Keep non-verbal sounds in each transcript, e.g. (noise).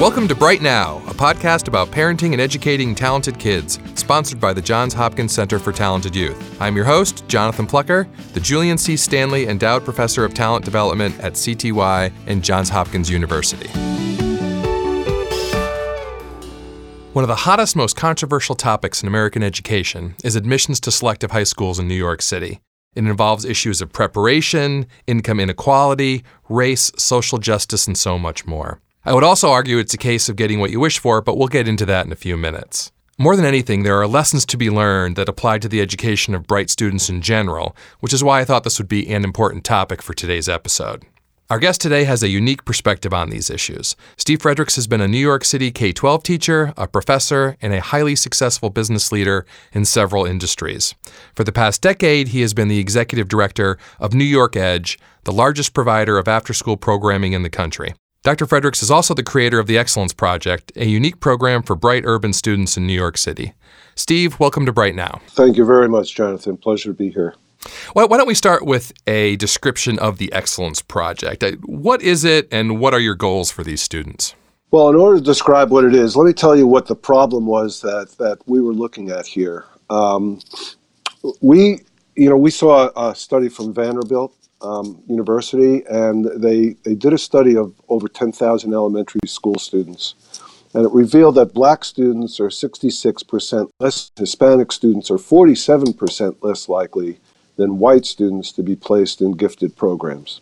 Welcome to Bright Now, a podcast about parenting and educating talented kids, sponsored by the Johns Hopkins Center for Talented Youth. I'm your host, Jonathan Plucker, the Julian C. Stanley Endowed Professor of Talent Development at CTY and Johns Hopkins University. One of the hottest, most controversial topics in American education is admissions to selective high schools in New York City. It involves issues of preparation, income inequality, race, social justice, and so much more. I would also argue it's a case of getting what you wish for, but we'll get into that in a few minutes. More than anything, there are lessons to be learned that apply to the education of bright students in general, which is why I thought this would be an important topic for today's episode. Our guest today has a unique perspective on these issues. Steve Fredericks has been a New York City K 12 teacher, a professor, and a highly successful business leader in several industries. For the past decade, he has been the executive director of New York Edge, the largest provider of after school programming in the country. Dr. Fredericks is also the creator of the Excellence Project, a unique program for bright urban students in New York City. Steve, welcome to Bright Now. Thank you very much, Jonathan. Pleasure to be here. Why, don't we start with a description of the Excellence Project? Uh, what is it, and what are your goals for these students? Well, in order to describe what it is, let me tell you what the problem was that, that we were looking at here. Um, we, you know, we saw a study from Vanderbilt um, University, and they, they did a study of over 10,000 elementary school students. And it revealed that black students are 66% less, Hispanic students are 47% less likely than white students to be placed in gifted programs.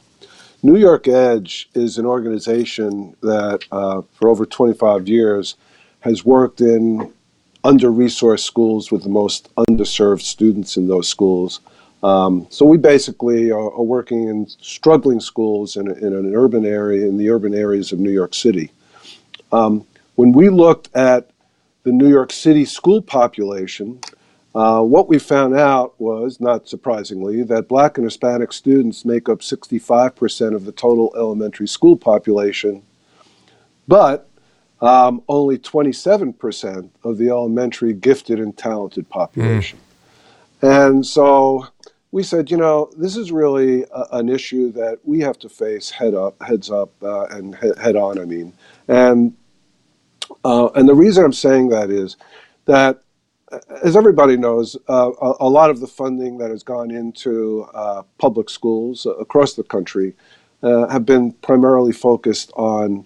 New York Edge is an organization that, uh, for over 25 years, has worked in under resourced schools with the most underserved students in those schools um, so we basically are, are, working in struggling schools in, in, an urban area, in the urban areas of New York City. Um, when we looked at the New York City school population, uh, what we found out was, not surprisingly, that black and Hispanic students make up 65% of the total elementary school population, but um, only 27% of the elementary gifted and talented population. Mm. And so we said, you know, this is really a, an issue that we have to face head up, heads up, uh, and he- head on. I mean, and uh, and the reason I'm saying that is that, as everybody knows, uh, a, a, lot of the funding that has gone into uh, public schools across the country uh, have been primarily focused on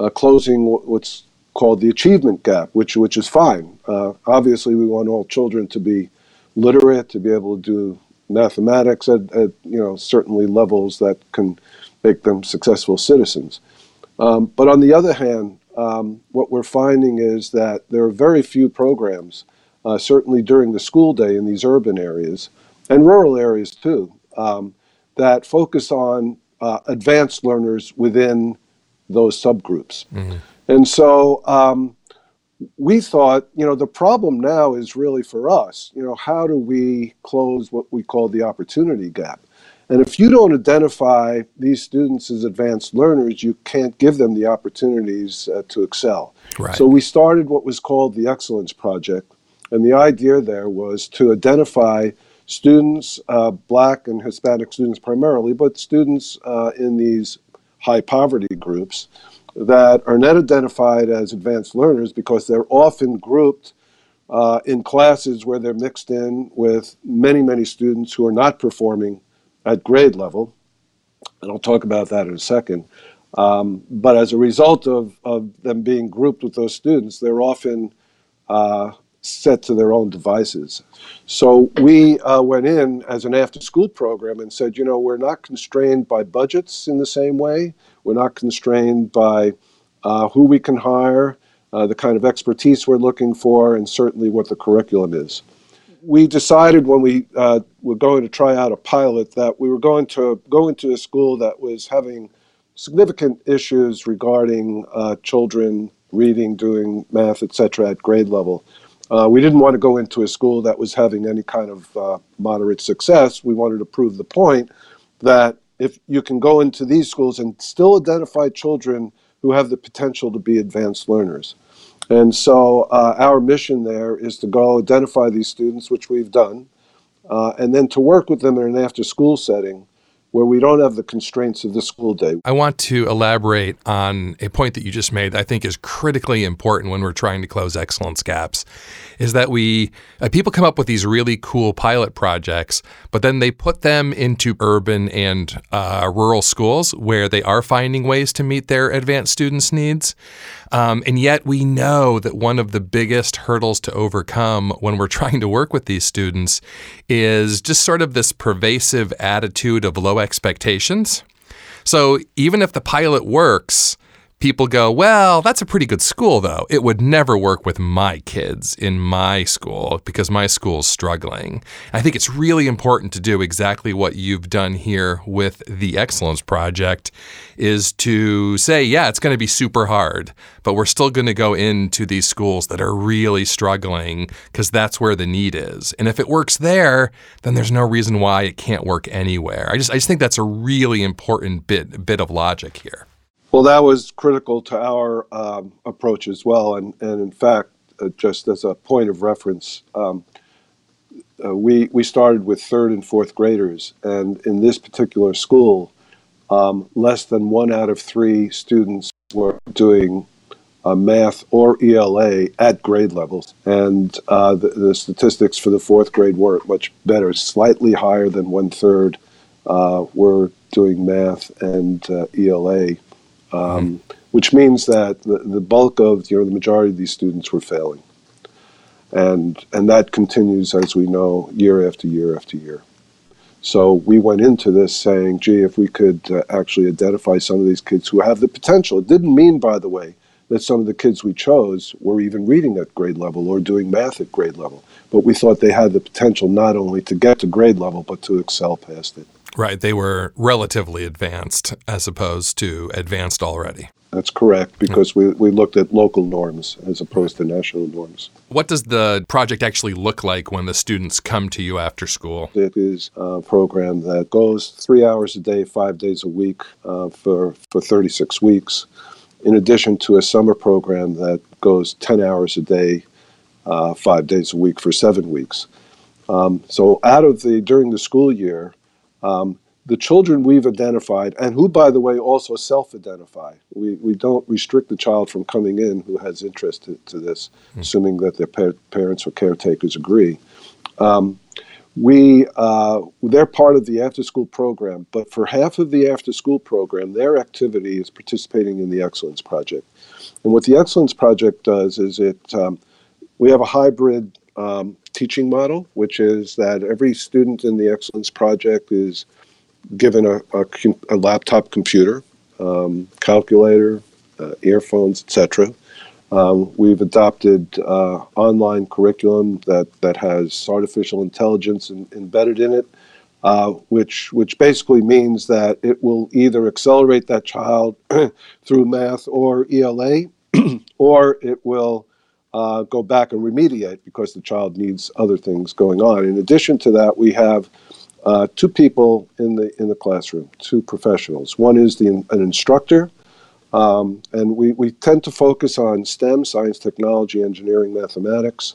uh, closing what's called the achievement gap, which which is fine. obviously, we want all children to be literate, to be able to do mathematics at, at, you know certainly levels that can make them successful citizens. Um, but on the other hand, um, what we're finding is that there are very few programs, uh, certainly during the school day in these urban areas and rural areas too, um, that focus on uh, advanced learners within those subgroups. Mm-hmm. And so um, we thought, you know, the problem now is really for us, you know, how do we close what we call the opportunity gap? And if you don't identify these students as advanced learners, you can't give them the opportunities uh, to excel. Right. So we started what was called the Excellence Project. And the idea there was to identify students, uh, black and Hispanic students primarily, but students uh, in these high poverty groups that are not identified as advanced learners because they're often grouped uh, in classes where they're mixed in with many, many students who are not performing at grade level. And I'll talk about that in a second. Um, but as a result of, of them being grouped with those students, they're often uh, set to their own devices. So we uh, went in as an after school program and said, you know, we're not constrained by budgets in the same way. We're not constrained by uh, who we can hire, uh, the kind of expertise we're looking for, and certainly what the curriculum is. We decided when we uh, were going to try out a pilot that we were going to go into a school that was having significant issues regarding uh, children reading, doing math, etc., at grade level. Uh, we didn't want to go into a school that was having any kind of uh, moderate success. We wanted to prove the point that if you can go into these schools and still identify children who have the potential to be advanced learners. And so uh, our mission there is to go identify these students, which we've done, uh, and then to work with them in an after school setting where we don't have the constraints of the school day. I want to elaborate on a point that you just made that I think is critically important when we're trying to close excellence gaps is that we uh, people come up with these really cool pilot projects, but then they put them into urban and uh, rural schools where they are finding ways to meet their advanced students' needs. Um, and yet, we know that one of the biggest hurdles to overcome when we're (laughs) trying to work with these students is just sort of this pervasive attitude of low expectations. So, even if the pilot works, people go, well, that's a pretty good school, though. It would never work with my kids in my school because my school's struggling. I think it's really important to do exactly what you've done here with the Excellence Project is to say, yeah, it's going to be super hard, but we're still going to go into these schools that are really struggling because that's where the need is. And if it works there, then there's no reason why it can't work anywhere. I just, I just think that's a really important bit, bit of logic here. Well, that was critical to our um, approach as well. And, and in fact, uh, just as a point of reference, um, uh, we, we started with third and fourth graders. And in this particular school, um, less than one out of three students were doing uh, math or ELA at grade levels. And uh, the, the, statistics for the fourth grade weren't much better, slightly higher than one third uh, were doing math and uh, ELA um, mm-hmm. which means that the, the bulk of you know the majority of these students were failing, and and that continues as we know year after year after year. So we went into this saying, gee, if we could uh, actually identify some of these kids who have the potential. It didn't mean, by the way, that some of the kids we chose were even reading at grade level or doing math at grade level. But we thought they had the potential not only to get to grade level, but to excel past it. Right. They were relatively advanced as opposed to advanced already. That's correct, because we, we looked at local norms as opposed to national norms. What does the project actually look like when the students come to you after school? It is a program that goes three hours a day, five days a week uh, for, for 36 weeks, in addition to a summer program that goes 10 hours a day, uh, five days a week for seven weeks. Um, so, out of the during the school year, um, the children we've identified, and who, by the way, also self identify. We, we don't restrict the child from coming in who has interest to, to this, mm. assuming that their pa- parents or caretakers agree. Um, we, uh, they're part of the after school program, but for half of the after school program, their activity is participating in the Excellence Project. And what the Excellence Project does is it, um, we have a hybrid um, teaching model, which is that every student in the Excellence Project is given a, a, a laptop computer, um, calculator, uh, earphones, etc. Um, we've adopted uh, online curriculum that, that has artificial intelligence in, embedded in it, uh, which which basically means that it will either accelerate that child (clears throat) through math or ELA, (clears throat) or it will uh, go back and remediate because the child needs other things going on. In addition to that, we have uh, two people in the in the classroom, two professionals. One is the an instructor, um, and we, we tend to focus on STEM, science, technology, engineering, mathematics.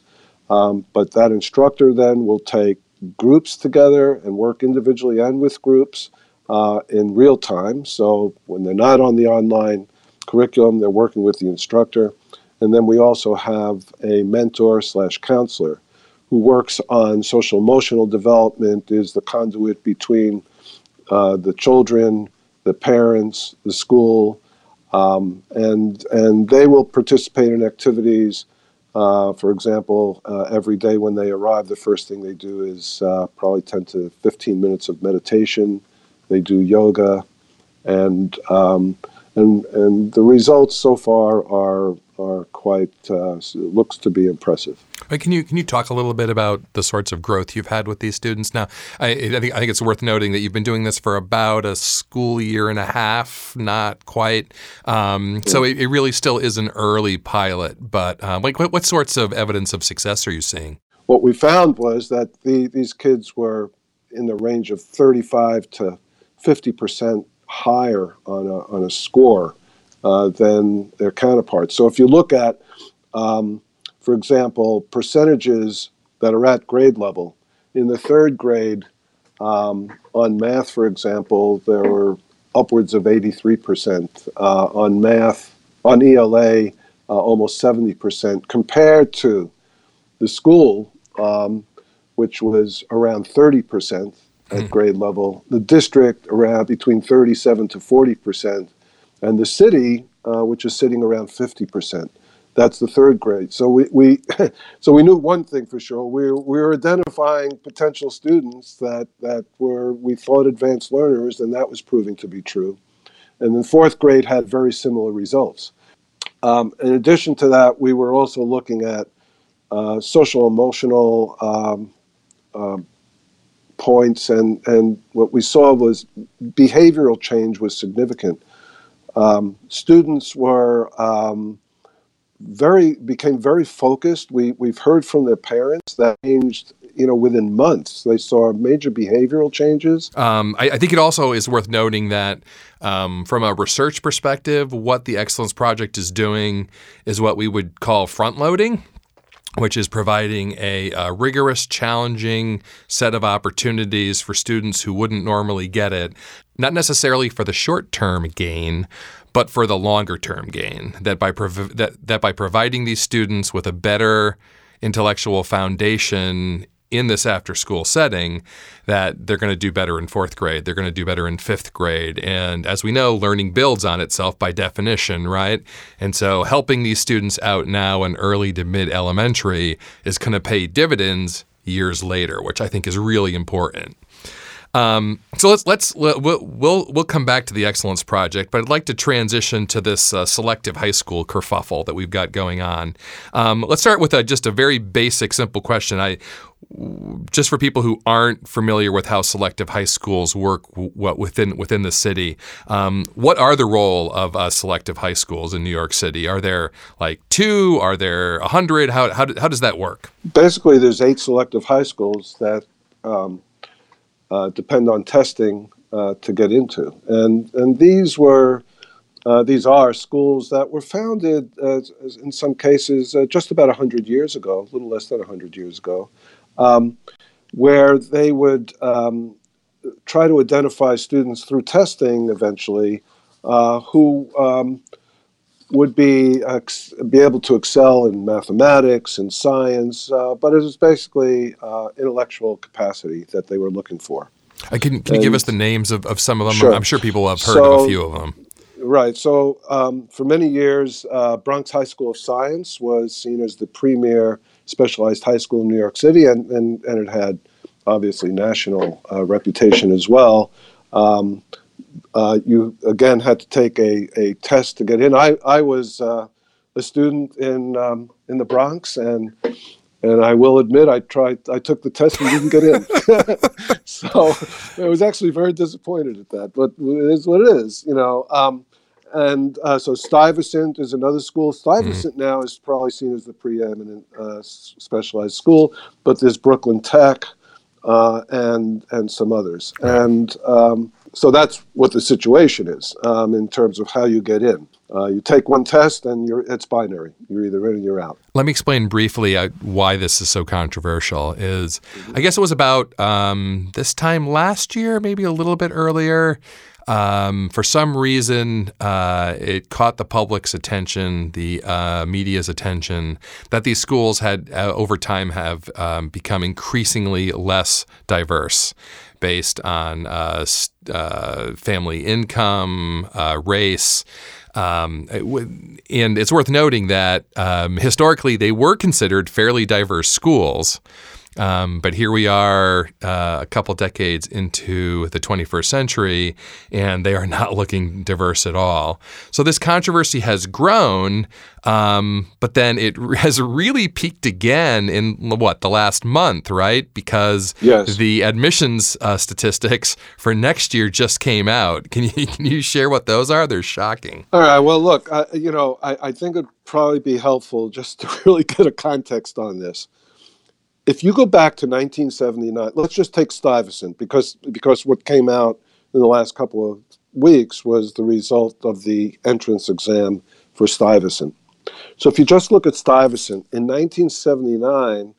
Um, but that instructor then will take groups together and work individually and with groups uh, in real time. So when they're not on the online curriculum, they're working with the instructor. And then we also have a mentor slash counselor who works on social emotional development, is the conduit between uh, the children, the parents, the school, um, and and they will participate in activities. Uh, for example, uh, every day when they arrive, the first thing they do is uh, probably 10 to 15 minutes of meditation. They do yoga, and um, and and the results so far are are quite uh, looks to be impressive. Can you can you talk a little bit about the sorts of growth you've had with these students? Now, I, I, think I think it's worth noting that you've been doing this for about a school year and a half, not quite. Um, yeah. So it, it, really still is an early pilot. But um, like, what, what, sorts of evidence of success are you seeing? What we found was that the, these kids were in the range of 35 to 50 percent higher on a on a score uh, than their counterparts. So if you look at, um, for example, percentages that are at grade level, in the third grade, Um, on math, for example, there were upwards of 83%. Uh, on math, on ELA, uh, almost 70%, compared to the school, um, which was around 30% at hmm. grade level, the district around between 37 to 40%, and the city, uh, which is sitting around 50%. That's the third grade. So we, we (laughs) so we knew one thing for sure. We were, we were identifying potential students that, that were we thought advanced learners, and that was proving to be true. And then fourth grade had very similar results. Um, in addition to that, we were also looking at uh, social emotional um, uh, points, and and what we saw was behavioral change was significant. Um, students were um, very became very focused. We we've heard from their parents that changed. You know, within months, they saw major behavioral changes. Um, I, I, think it also is worth noting that, um, from a research perspective, what the Excellence Project is doing is what we would call front loading which is providing a, a, rigorous, challenging set of opportunities for students who wouldn't normally get it, not necessarily for the short term gain, but for the longer term gain. That by, prov- that, that by providing these students with a better intellectual foundation in this after school setting that they're going to do better in fourth grade, they're going to do better in fifth grade. And as we know, learning builds on itself by definition, right? And so helping these students out now in early to mid elementary is going to pay dividends years later, which I think is really important. Um, so let's let's we'll, we'll we'll come back to the excellence project, but I'd like to transition to this uh, selective high school kerfuffle that we've got going on. Um, let's start with a, just a very basic, simple question. I just for people who aren't familiar with how selective high schools work what within within the city, um, what are the role of uh, selective high schools in New York City? Are there like two? Are there a hundred? How, how how does that work? Basically, there's eight selective high schools that um, uh, depend on testing uh, to get into. And, and these were, uh, these are schools that were founded in some cases uh, just about 100 years ago, a little less than 100 years ago, um, where they would um, try to identify students through testing eventually uh, who um, would be uh, be able to excel in mathematics and science, uh, but it was basically uh, intellectual capacity that they were looking for. Uh, can, can you give us the names of, of some of them? Sure. I'm sure people have heard so, of a few of them. Right. So um, for many years, uh, Bronx High School of Science was seen as the premier specialized high school in New York City, and, and, and it had obviously national uh, reputation as well. Um, uh, you again had to take a, a test to get in. I, I was uh, a student in um, in the Bronx, and and I will admit I tried. I took the test and didn't get in. (laughs) so I was actually very disappointed at that. But it is what it is, you know. Um, and uh, so Stuyvesant is another school. Stuyvesant mm-hmm. now is probably seen as the preeminent uh, specialized school, but there's Brooklyn Tech uh, and and some others. Right. And um, so that's what the situation is um, in terms of how you get in. Uh, you take one test and it's binary. You're either in or you're out. Let me explain briefly uh, why this is so controversial. Is mm-hmm. I guess it was about um, this time last year, maybe a little bit earlier. Um, for some reason, uh, it caught the public's attention, the uh, media's attention, that these schools had uh, over time have um, become increasingly less diverse based on uh, uh, family income, uh, race. Um, and it's worth noting that um, historically they were considered fairly diverse schools. Um, but here we are uh, a couple decades into the 21st century, and they are (laughs) not looking diverse at all. So this controversy has grown, um, but then it (laughs) has really peaked again in what, the last month, right? Because yes. the admissions uh, statistics for next year just came out. (laughs) Can you, can you share what those are? They're shocking. All right. Well, look, I, you know, I, I think it'd probably be helpful just to really get a context on this if you go back to 1979, let's just take Stuyvesant because because what came out in the last couple of weeks was the result of the entrance exam for Stuyvesant. So if you just look at Stuyvesant in 1979,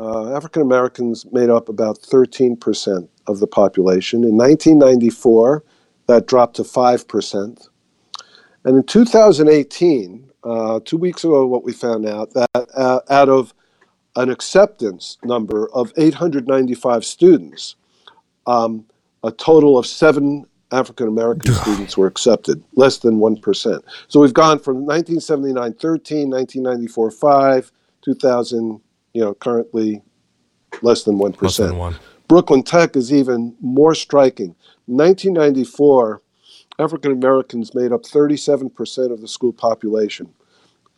uh, African Americans made up about 13% of the population. In 1994, that dropped to 5%. And in 2018, uh, two weeks ago, what we found out that uh, out of an acceptance number of 895 students, um, a total of seven African American students were accepted, less than 1%. So we've gone from 1979 13, 1994 5, 2000, you know, currently less than 1%. Less than one. Brooklyn Tech is even more striking. 1994, African Americans made up 37% of the school population.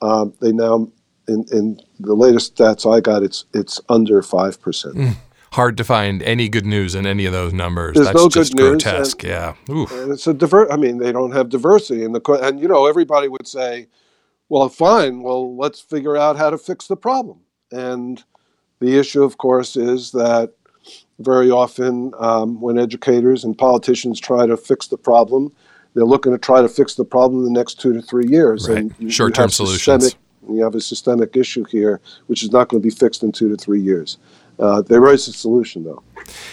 Um, they now, in, in the latest stats I got, it's it's under five percent. Mm. Hard to find any good news in any of those numbers. There's That's no just good grotesque. News, and, yeah, Oof. and it's a diver. I mean, they don't have diversity in the and you know everybody would say, well, fine. Well, let's figure out how to fix the problem. And the issue, of course, is that very often um, when educators and politicians try to fix the problem, they're looking to try to fix the problem in the next two to three years. Right. And short-term solutions. Systemic, you have a systemic issue here, which is not going to be fixed in two to three years. Uh, is a solution, though.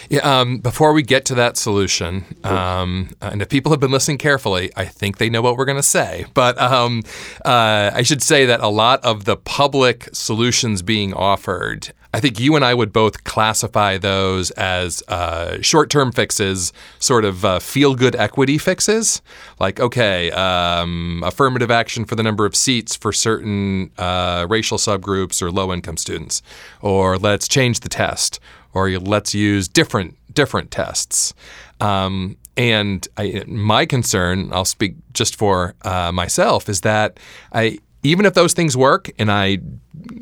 Yeah. Um, before we get to that solution, um, and if people have been listening carefully, I think they know what we're going to say. But um, uh, I should say that a lot of the public solutions being offered I think you and I would both classify those as uh, short term fixes, sort of uh, feel good equity fixes. Like, okay, um, affirmative action for the number of seats for certain uh, racial subgroups or low income students, or let's change the test, or let's use different different tests. Um, and I, my concern, I'll speak just for uh, myself, is that I even if those things work, and I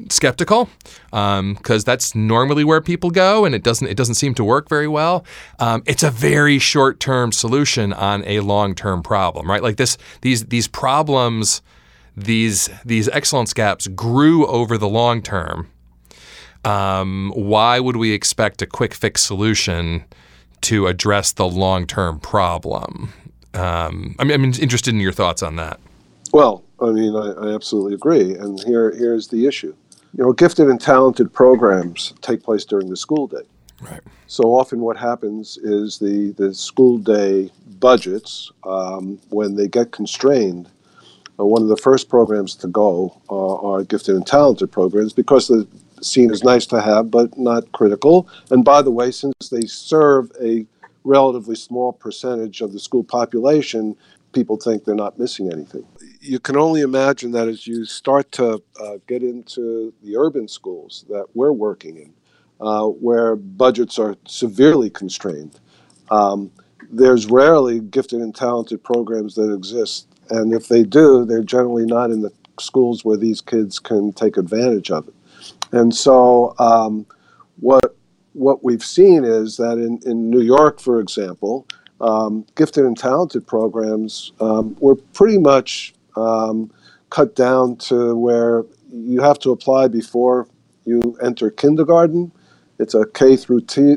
skeptical because um, that's normally where people go, and it doesn't it doesn't seem to work very well. Um, it's a very short term solution on a long term problem, right? Like this these these problems, these these excellence gaps grew over the long term. Um, why would we expect a quick fix solution to address the long term problem? Um, I mean, I'm interested in your thoughts on that. Well, I mean, I, I, absolutely agree. And here, here's the issue. You know, gifted and talented programs take place during the school day. Right. So often, what happens is the the school day budgets, um, when they get constrained, uh, one of the first programs to go uh, are gifted and talented programs because the scene is nice to have, but not critical. And by the way, since they serve a relatively small percentage of the school population, people think they're not missing anything you can only imagine that as you start to uh, get into the urban schools that we're working in, uh, where budgets are severely constrained, um, there's rarely gifted and talented programs that exist. And if they do, they're generally not in the schools where these kids can take advantage of it. And so, um, what what we've seen is that in, in New York, for example, um, gifted and talented programs um, were pretty much um, cut down to where you have to apply before you enter kindergarten. It's a K through T,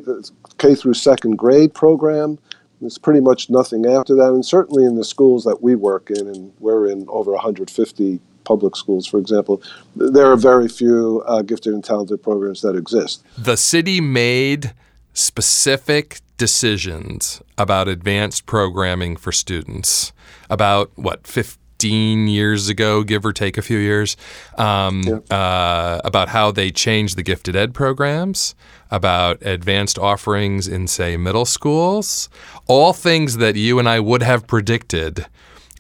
K through second grade program. There's pretty much nothing after that, and certainly in the schools that we work in, and we're in over 150 public schools, for example, there are very few uh, gifted and talented programs that exist. The city made specific decisions about advanced programming for students about what 15 years ago, give or take a few years, um, uh, about how they changed the gifted ed programs, about advanced offerings in, say, middle schools, all things that you and I would have predicted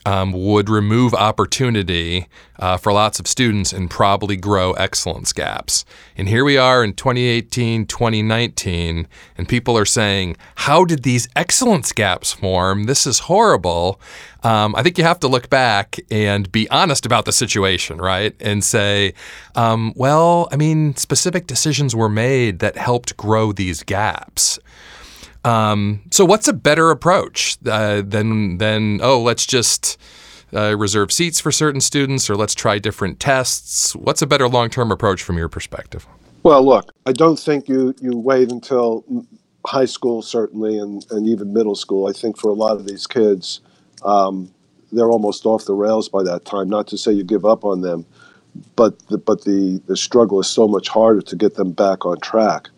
um, would remove opportunity uh, for lots of students and probably grow excellence gaps. And here we are in 2018, 2019, and people are saying, How did these excellence gaps form? This is horrible. Um, I think you have to look back and be honest about the situation, right? And say, um, Well, I mean, specific decisions were made that helped grow these gaps. Um, so, what's a better approach uh, than than oh, let's just uh, reserve seats for certain students, or let's try different tests? What's a better long term approach from your perspective? Well, look, I don't think you you wait until high school, certainly, and, and even middle school. I think for a lot of these kids, um, they're almost off the rails by that time. Not to say you give up on them, but the, but the, the struggle is so much harder to get them back on track.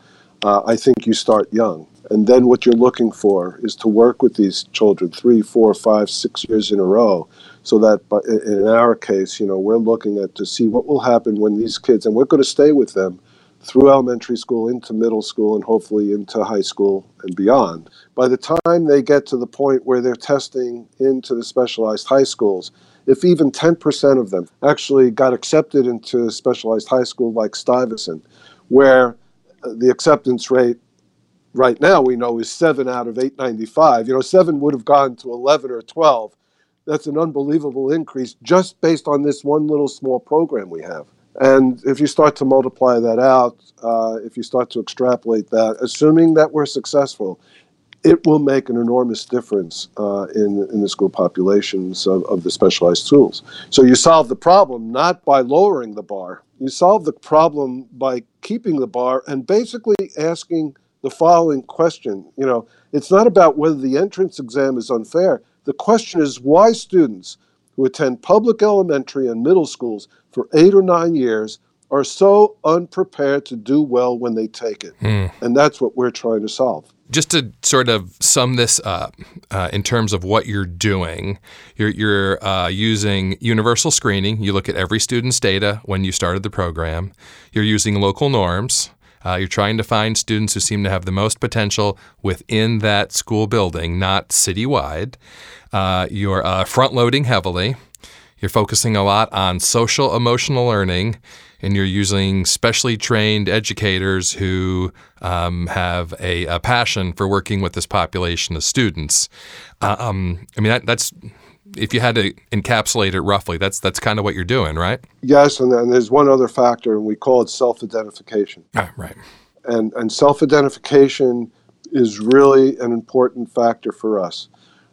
Uh, I think you start young. And then what you're looking for is to work with these children three, four, five, six years in a row. So that in our case, you know, we're looking at to see what will happen when these kids, and we're going to stay with them through elementary school into middle school and hopefully into high school and beyond. By the time they get to the point where they're testing into the specialized high schools, if even 10% of them actually got accepted into a specialized high school like Stuyvesant, where uh, the acceptance rate right now we know is 7 out of 895, you know, 7 would have gone to 11 or 12. That's an unbelievable increase just based on this one little small program we have. And if you start to multiply that out, uh, if you start to extrapolate that, assuming that we're successful, it will make an enormous difference uh, in, in the school populations of, of the specialized schools. So you solve the problem not by lowering the bar, you solve the problem by keeping the bar and basically asking the following question. You know, it's not about whether the entrance exam is unfair. The question is why students who attend public elementary and middle schools for eight or nine years are so unprepared to do well when they take it. Mm. And that's what we're trying to solve. Just to sort of sum this up uh, in terms of what you're doing, you're, you're uh, using universal screening. You look at every student's data when you started the program. You're using local norms. Uh, you're trying to find students who seem to have the most potential within that school building, not citywide. Uh, you're uh, front loading heavily. You're focusing a lot on social emotional learning, and you're using specially trained educators who um, have a, a, passion for working with this population of students. Uh, um, I mean, that, that's if you had to encapsulate it roughly, that's that's kind of what you're doing, right? Yes, and then there's one other factor, and we call it self-identification. Ah, right. And and self-identification is really an important factor for us.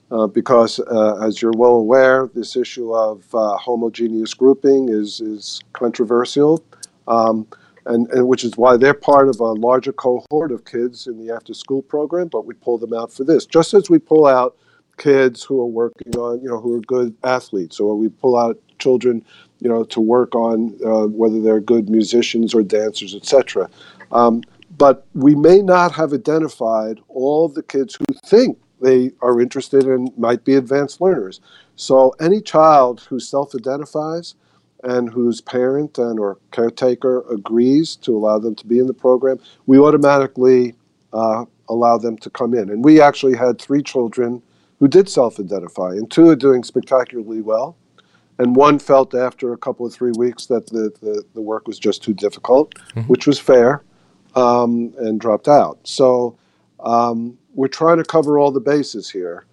Uh, because, uh, as you're well aware, this issue of uh, homogeneous grouping is, is controversial, um, and, and which is why they're part of a larger cohort of kids in the after school program, but we pull them out for this. Just as we pull out kids who are working on, you know, who are good athletes, or we pull out children, you know, to work on uh, whether they're good musicians or dancers, etc. Um, but we may not have identified all the kids who think they are interested and might be advanced learners. So any child who self-identifies and whose parent and or caretaker agrees to allow them to be in the program, we automatically uh, allow them to come in. And we actually had three children who did self-identify, and two are doing spectacularly well. And one felt after a couple of three weeks that the, the, the work was just too difficult, mm-hmm. which was fair, um, and dropped out. So um, we're trying to cover all the bases here,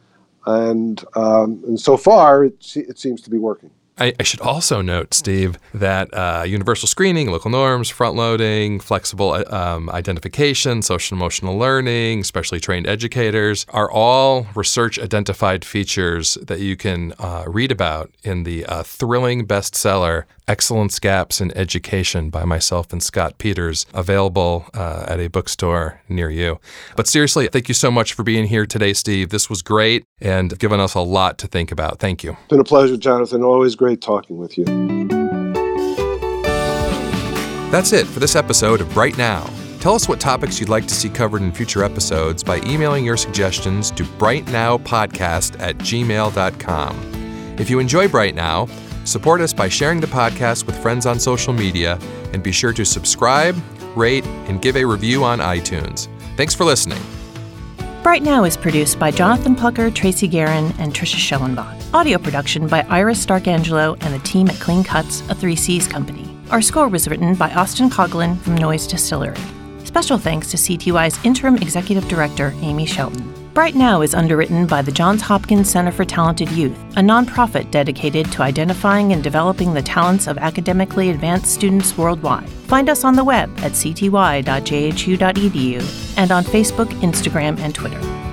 and um, and so far it, it seems to be working. I, I, should also note, Steve, that uh, universal screening, local norms, front loading, flexible uh, um, identification, social emotional learning, specially trained educators are all research identified features that you can uh, read about in the uh, thrilling bestseller Excellence Gaps in Education by myself and Scott Peters, available uh, at a bookstore near you. But seriously, thank you so much for being here today, Steve. This was great and given us a lot to think about. Thank you. It's been a pleasure, Jonathan. Always great talking with you. That's it for this episode of Bright Now. Tell us what topics you'd like to see covered in future episodes by emailing your suggestions to brightnowpodcast at gmail.com. If you enjoy Bright Now, Support us by sharing the podcast with friends on social media, and be sure to subscribe, rate, and give a review on iTunes. Thanks for listening. Bright Now is produced by Jonathan Plucker, Tracy Guerin, and Trisha Schellenbach. Audio production by Iris Starkangelo and the team at Clean Cuts, a 3Cs company. Our score was written by Austin Coughlin from Noise Distillery. Special thanks to CTY's interim executive director, Amy Shelton. Bright Now is underwritten by the Johns Hopkins Center for Talented Youth, a nonprofit dedicated to identifying and developing the talents of academically advanced students worldwide. Find us on the web at cty.jhu.edu and on Facebook, Instagram, and Twitter.